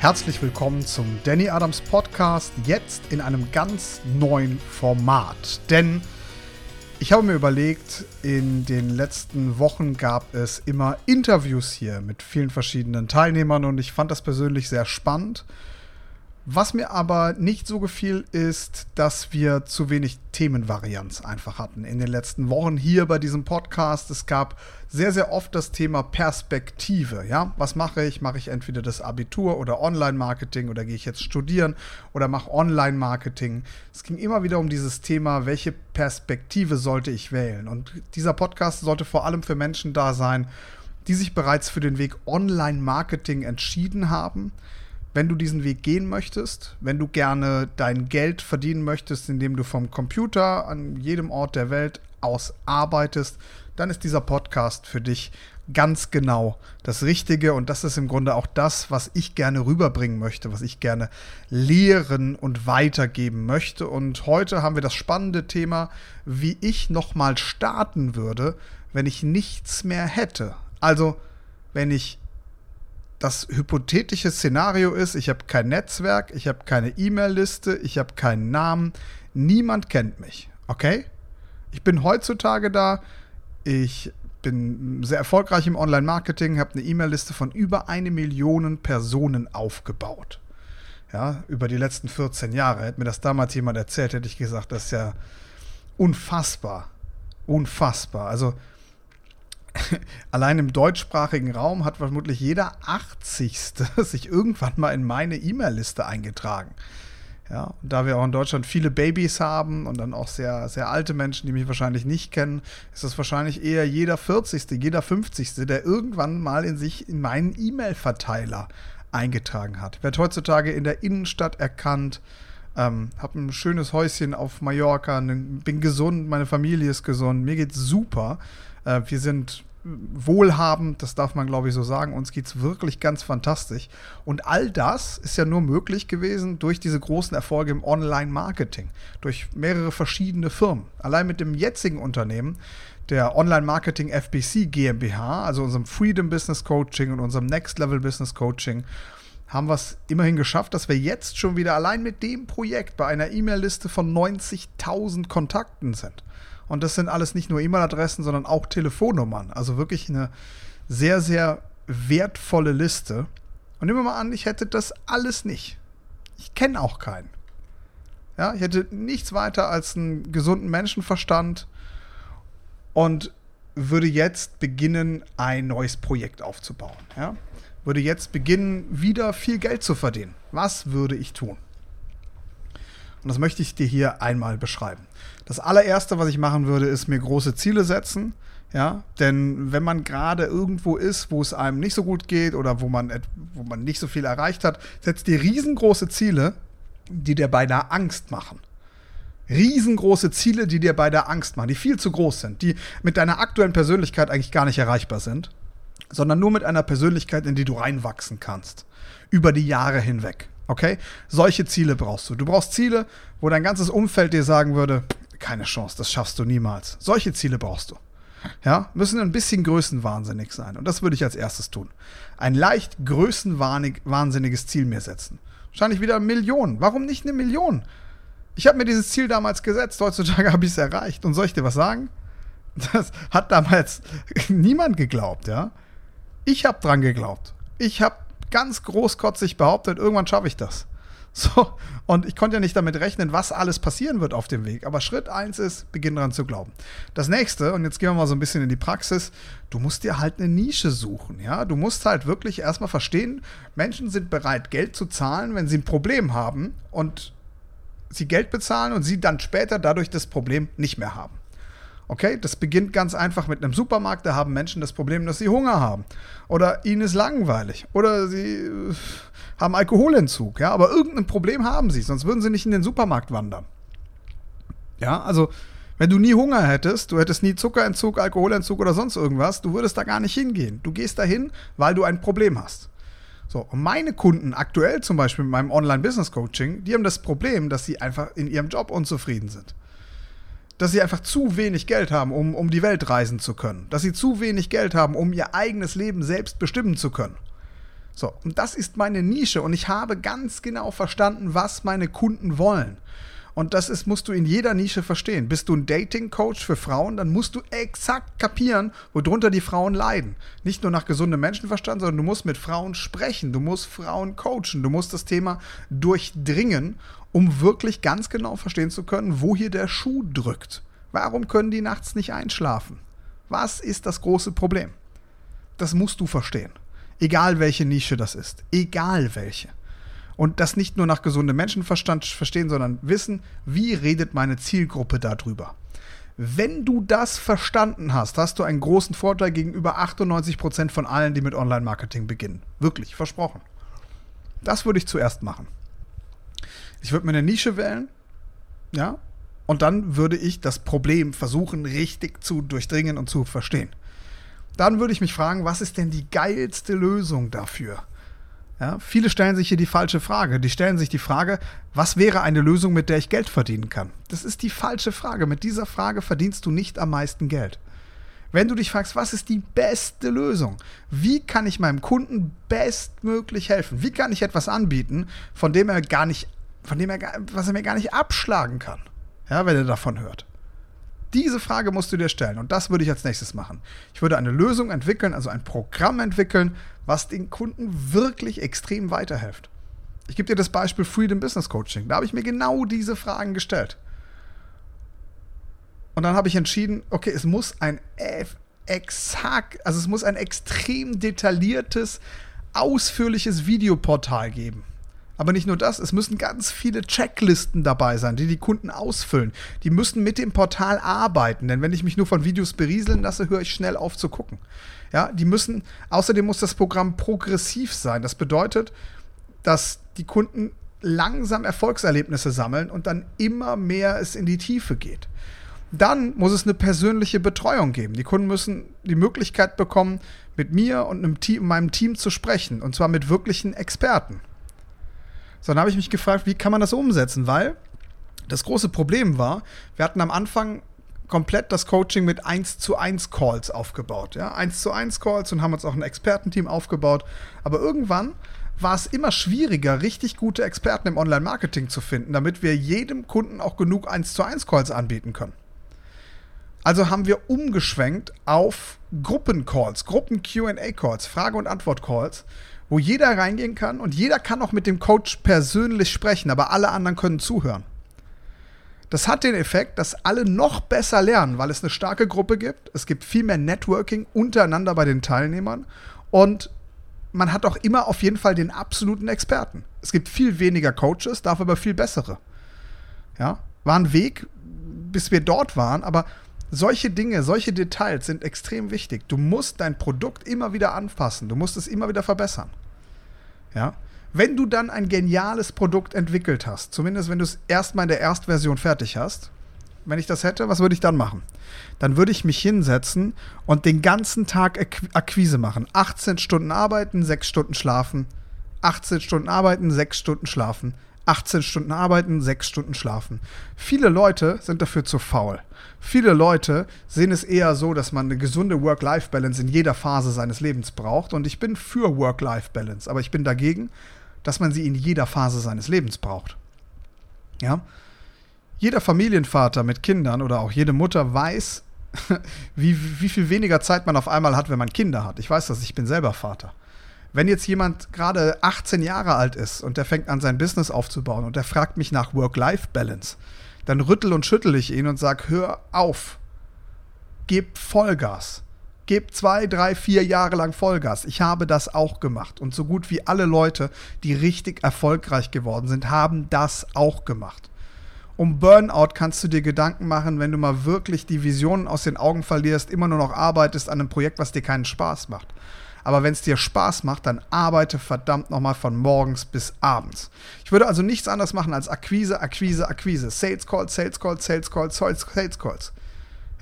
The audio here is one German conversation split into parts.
Herzlich willkommen zum Danny Adams Podcast, jetzt in einem ganz neuen Format. Denn ich habe mir überlegt, in den letzten Wochen gab es immer Interviews hier mit vielen verschiedenen Teilnehmern und ich fand das persönlich sehr spannend. Was mir aber nicht so gefiel, ist, dass wir zu wenig Themenvarianz einfach hatten in den letzten Wochen hier bei diesem Podcast. Es gab sehr, sehr oft das Thema Perspektive. Ja, was mache ich? Mache ich entweder das Abitur oder Online-Marketing oder gehe ich jetzt studieren oder mache Online-Marketing? Es ging immer wieder um dieses Thema, welche Perspektive sollte ich wählen? Und dieser Podcast sollte vor allem für Menschen da sein, die sich bereits für den Weg Online-Marketing entschieden haben wenn du diesen Weg gehen möchtest, wenn du gerne dein Geld verdienen möchtest, indem du vom Computer an jedem Ort der Welt aus arbeitest, dann ist dieser Podcast für dich ganz genau das Richtige. Und das ist im Grunde auch das, was ich gerne rüberbringen möchte, was ich gerne lehren und weitergeben möchte. Und heute haben wir das spannende Thema, wie ich nochmal starten würde, wenn ich nichts mehr hätte. Also, wenn ich das hypothetische Szenario ist, ich habe kein Netzwerk, ich habe keine E-Mail-Liste, ich habe keinen Namen, niemand kennt mich. Okay? Ich bin heutzutage da, ich bin sehr erfolgreich im Online-Marketing, habe eine E-Mail-Liste von über eine Million Personen aufgebaut. Ja, über die letzten 14 Jahre. Hätte mir das damals jemand erzählt, hätte ich gesagt, das ist ja unfassbar. Unfassbar. Also allein im deutschsprachigen Raum hat vermutlich jeder 80. sich irgendwann mal in meine E-Mail-Liste eingetragen. Ja, da wir auch in Deutschland viele Babys haben und dann auch sehr, sehr alte Menschen, die mich wahrscheinlich nicht kennen, ist es wahrscheinlich eher jeder 40., jeder 50., der irgendwann mal in sich in meinen E-Mail-Verteiler eingetragen hat. Wird heutzutage in der Innenstadt erkannt, ähm, habe ein schönes Häuschen auf Mallorca, bin gesund, meine Familie ist gesund, mir geht's super. Äh, wir sind wohlhabend, das darf man glaube ich so sagen. Uns geht es wirklich ganz fantastisch. Und all das ist ja nur möglich gewesen durch diese großen Erfolge im Online-Marketing, durch mehrere verschiedene Firmen. Allein mit dem jetzigen Unternehmen, der Online-Marketing FBC GmbH, also unserem Freedom Business Coaching und unserem Next Level Business Coaching, haben wir es immerhin geschafft, dass wir jetzt schon wieder allein mit dem Projekt bei einer E-Mail-Liste von 90.000 Kontakten sind. Und das sind alles nicht nur E-Mail-Adressen, sondern auch Telefonnummern. Also wirklich eine sehr, sehr wertvolle Liste. Und nehmen wir mal an, ich hätte das alles nicht. Ich kenne auch keinen. Ja, ich hätte nichts weiter als einen gesunden Menschenverstand und würde jetzt beginnen, ein neues Projekt aufzubauen. Ja? Würde jetzt beginnen, wieder viel Geld zu verdienen. Was würde ich tun? Und das möchte ich dir hier einmal beschreiben. Das allererste, was ich machen würde, ist mir große Ziele setzen. Ja, denn wenn man gerade irgendwo ist, wo es einem nicht so gut geht oder wo man, wo man nicht so viel erreicht hat, setzt dir riesengroße Ziele, die dir beinahe Angst machen. Riesengroße Ziele, die dir bei der Angst machen, die viel zu groß sind, die mit deiner aktuellen Persönlichkeit eigentlich gar nicht erreichbar sind, sondern nur mit einer Persönlichkeit, in die du reinwachsen kannst. Über die Jahre hinweg. Okay? Solche Ziele brauchst du. Du brauchst Ziele, wo dein ganzes Umfeld dir sagen würde, keine Chance, das schaffst du niemals. Solche Ziele brauchst du. Ja, müssen ein bisschen größenwahnsinnig sein. Und das würde ich als erstes tun. Ein leicht größenwahnsinniges Ziel mir setzen. Wahrscheinlich wieder Millionen. Warum nicht eine Million? Ich habe mir dieses Ziel damals gesetzt. Heutzutage habe ich es erreicht. Und soll ich dir was sagen? Das hat damals niemand geglaubt, ja. Ich habe dran geglaubt. Ich habe ganz großkotzig behauptet, irgendwann schaffe ich das. So, und ich konnte ja nicht damit rechnen, was alles passieren wird auf dem Weg. Aber Schritt eins ist, beginn daran zu glauben. Das nächste, und jetzt gehen wir mal so ein bisschen in die Praxis, du musst dir halt eine Nische suchen. Ja, du musst halt wirklich erstmal verstehen, Menschen sind bereit, Geld zu zahlen, wenn sie ein Problem haben und sie Geld bezahlen und sie dann später dadurch das Problem nicht mehr haben. Okay, das beginnt ganz einfach mit einem Supermarkt. Da haben Menschen das Problem, dass sie Hunger haben. Oder ihnen ist langweilig. Oder sie äh, haben Alkoholentzug. Ja, aber irgendein Problem haben sie, sonst würden sie nicht in den Supermarkt wandern. Ja, also wenn du nie Hunger hättest, du hättest nie Zuckerentzug, Alkoholentzug oder sonst irgendwas, du würdest da gar nicht hingehen. Du gehst dahin, weil du ein Problem hast. So, und meine Kunden aktuell zum Beispiel mit meinem Online-Business-Coaching, die haben das Problem, dass sie einfach in ihrem Job unzufrieden sind dass sie einfach zu wenig Geld haben, um, um die Welt reisen zu können. Dass sie zu wenig Geld haben, um ihr eigenes Leben selbst bestimmen zu können. So, und das ist meine Nische und ich habe ganz genau verstanden, was meine Kunden wollen. Und das ist, musst du in jeder Nische verstehen. Bist du ein Dating-Coach für Frauen, dann musst du exakt kapieren, worunter die Frauen leiden. Nicht nur nach gesundem Menschenverstand, sondern du musst mit Frauen sprechen, du musst Frauen coachen, du musst das Thema durchdringen, um wirklich ganz genau verstehen zu können, wo hier der Schuh drückt. Warum können die nachts nicht einschlafen? Was ist das große Problem? Das musst du verstehen. Egal welche Nische das ist. Egal welche. Und das nicht nur nach gesundem Menschenverstand verstehen, sondern wissen, wie redet meine Zielgruppe darüber. Wenn du das verstanden hast, hast du einen großen Vorteil gegenüber 98 Prozent von allen, die mit Online-Marketing beginnen. Wirklich, versprochen. Das würde ich zuerst machen. Ich würde mir eine Nische wählen, ja, und dann würde ich das Problem versuchen, richtig zu durchdringen und zu verstehen. Dann würde ich mich fragen, was ist denn die geilste Lösung dafür? Ja, viele stellen sich hier die falsche Frage. Die stellen sich die Frage, was wäre eine Lösung, mit der ich Geld verdienen kann? Das ist die falsche Frage. Mit dieser Frage verdienst du nicht am meisten Geld. Wenn du dich fragst, was ist die beste Lösung? Wie kann ich meinem Kunden bestmöglich helfen? Wie kann ich etwas anbieten, von dem er gar nicht, von dem er, was er mir gar nicht abschlagen kann? Ja, wenn er davon hört. Diese Frage musst du dir stellen und das würde ich als nächstes machen. Ich würde eine Lösung entwickeln, also ein Programm entwickeln, was den Kunden wirklich extrem weiterhilft. Ich gebe dir das Beispiel Freedom Business Coaching. Da habe ich mir genau diese Fragen gestellt. Und dann habe ich entschieden, okay, es muss ein exakt, also es muss ein extrem detailliertes, ausführliches Videoportal geben. Aber nicht nur das, es müssen ganz viele Checklisten dabei sein, die die Kunden ausfüllen. Die müssen mit dem Portal arbeiten, denn wenn ich mich nur von Videos berieseln lasse, höre ich schnell auf zu gucken. Ja, die müssen, außerdem muss das Programm progressiv sein. Das bedeutet, dass die Kunden langsam Erfolgserlebnisse sammeln und dann immer mehr es in die Tiefe geht. Dann muss es eine persönliche Betreuung geben. Die Kunden müssen die Möglichkeit bekommen, mit mir und Team, meinem Team zu sprechen. Und zwar mit wirklichen Experten. So, dann habe ich mich gefragt, wie kann man das umsetzen? Weil das große Problem war, wir hatten am Anfang komplett das Coaching mit 1 zu 1 Calls aufgebaut. Ja? 1 zu 1 Calls und haben uns auch ein Expertenteam aufgebaut. Aber irgendwann war es immer schwieriger, richtig gute Experten im Online-Marketing zu finden, damit wir jedem Kunden auch genug 1 zu 1 Calls anbieten können. Also haben wir umgeschwenkt auf Gruppen-Calls, Gruppen-QA-Calls, Frage- und Antwort-Calls, wo jeder reingehen kann und jeder kann auch mit dem Coach persönlich sprechen, aber alle anderen können zuhören. Das hat den Effekt, dass alle noch besser lernen, weil es eine starke Gruppe gibt. Es gibt viel mehr Networking untereinander bei den Teilnehmern und man hat auch immer auf jeden Fall den absoluten Experten. Es gibt viel weniger Coaches, dafür aber viel bessere. Ja, war ein Weg, bis wir dort waren, aber solche Dinge, solche Details sind extrem wichtig. Du musst dein Produkt immer wieder anpassen, du musst es immer wieder verbessern. Ja? Wenn du dann ein geniales Produkt entwickelt hast, zumindest wenn du es erstmal in der Erstversion fertig hast, wenn ich das hätte, was würde ich dann machen? Dann würde ich mich hinsetzen und den ganzen Tag Akquise machen. 18 Stunden arbeiten, 6 Stunden schlafen. 18 Stunden arbeiten, 6 Stunden schlafen. 18 Stunden arbeiten, 6 Stunden schlafen. Viele Leute sind dafür zu faul. Viele Leute sehen es eher so, dass man eine gesunde Work-Life-Balance in jeder Phase seines Lebens braucht. Und ich bin für Work-Life-Balance, aber ich bin dagegen, dass man sie in jeder Phase seines Lebens braucht. Ja? Jeder Familienvater mit Kindern oder auch jede Mutter weiß, wie, wie viel weniger Zeit man auf einmal hat, wenn man Kinder hat. Ich weiß das, ich bin selber Vater. Wenn jetzt jemand gerade 18 Jahre alt ist und der fängt an, sein Business aufzubauen und der fragt mich nach Work-Life-Balance, dann rüttel und schüttel ich ihn und sag, hör auf, gib Vollgas. Gib zwei, drei, vier Jahre lang Vollgas. Ich habe das auch gemacht. Und so gut wie alle Leute, die richtig erfolgreich geworden sind, haben das auch gemacht. Um Burnout kannst du dir Gedanken machen, wenn du mal wirklich die Visionen aus den Augen verlierst, immer nur noch arbeitest an einem Projekt, was dir keinen Spaß macht. Aber wenn es dir Spaß macht, dann arbeite verdammt nochmal von morgens bis abends. Ich würde also nichts anderes machen als Akquise, Akquise, Akquise. Sales Calls, Sales Calls, Sales Calls, Sales Calls.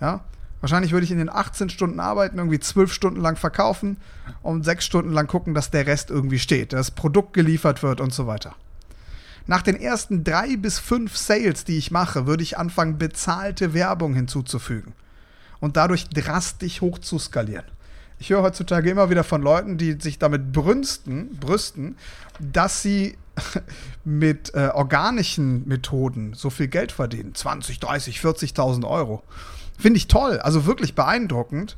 Ja? Wahrscheinlich würde ich in den 18 Stunden arbeiten, irgendwie 12 Stunden lang verkaufen und 6 Stunden lang gucken, dass der Rest irgendwie steht, dass das Produkt geliefert wird und so weiter. Nach den ersten drei bis fünf Sales, die ich mache, würde ich anfangen, bezahlte Werbung hinzuzufügen und dadurch drastisch hoch zu skalieren. Ich höre heutzutage immer wieder von Leuten, die sich damit brünsten, brüsten, dass sie mit äh, organischen Methoden so viel Geld verdienen. 20, 30, 40.000 Euro. Finde ich toll, also wirklich beeindruckend.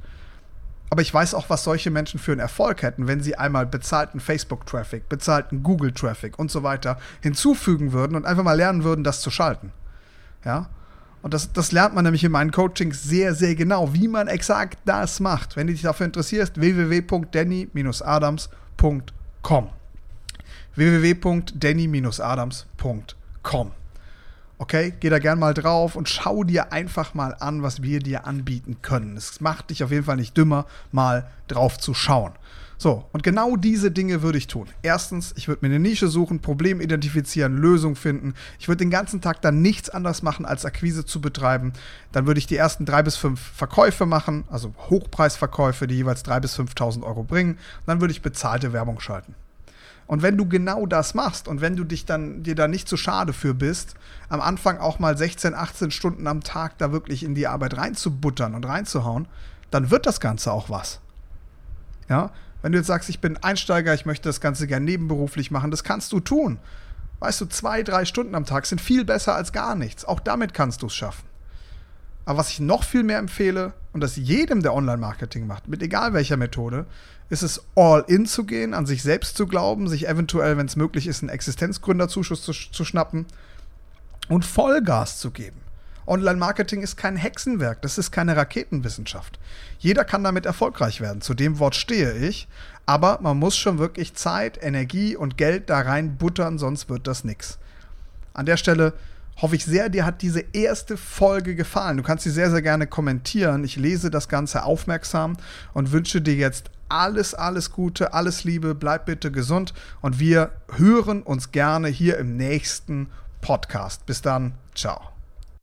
Aber ich weiß auch, was solche Menschen für einen Erfolg hätten, wenn sie einmal bezahlten Facebook-Traffic, bezahlten Google-Traffic und so weiter hinzufügen würden und einfach mal lernen würden, das zu schalten. Ja? Und das, das lernt man nämlich in meinen Coachings sehr, sehr genau, wie man exakt das macht. Wenn du dich dafür interessierst, www.danny-adams.com www.danny-adams.com Okay, geh da gern mal drauf und schau dir einfach mal an, was wir dir anbieten können. Es macht dich auf jeden Fall nicht dümmer, mal drauf zu schauen. So, und genau diese Dinge würde ich tun. Erstens, ich würde mir eine Nische suchen, Problem identifizieren, Lösung finden. Ich würde den ganzen Tag dann nichts anderes machen, als Akquise zu betreiben. Dann würde ich die ersten drei bis fünf Verkäufe machen, also Hochpreisverkäufe, die jeweils drei bis 5.000 Euro bringen. Und dann würde ich bezahlte Werbung schalten. Und wenn du genau das machst und wenn du dich dann dir da nicht zu schade für bist, am Anfang auch mal 16, 18 Stunden am Tag da wirklich in die Arbeit reinzubuttern und reinzuhauen, dann wird das Ganze auch was. Ja, wenn du jetzt sagst, ich bin Einsteiger, ich möchte das Ganze gern nebenberuflich machen, das kannst du tun. Weißt du, zwei, drei Stunden am Tag sind viel besser als gar nichts. Auch damit kannst du es schaffen. Aber was ich noch viel mehr empfehle, und das jedem, der Online-Marketing macht, mit egal welcher Methode, ist es all in zu gehen, an sich selbst zu glauben, sich eventuell, wenn es möglich ist, einen Existenzgründerzuschuss zu, zu schnappen und Vollgas zu geben. Online-Marketing ist kein Hexenwerk, das ist keine Raketenwissenschaft. Jeder kann damit erfolgreich werden, zu dem Wort stehe ich, aber man muss schon wirklich Zeit, Energie und Geld da rein buttern, sonst wird das nichts. An der Stelle hoffe ich sehr, dir hat diese erste Folge gefallen. Du kannst sie sehr, sehr gerne kommentieren. Ich lese das Ganze aufmerksam und wünsche dir jetzt alles, alles Gute, alles Liebe, bleib bitte gesund und wir hören uns gerne hier im nächsten Podcast. Bis dann, ciao.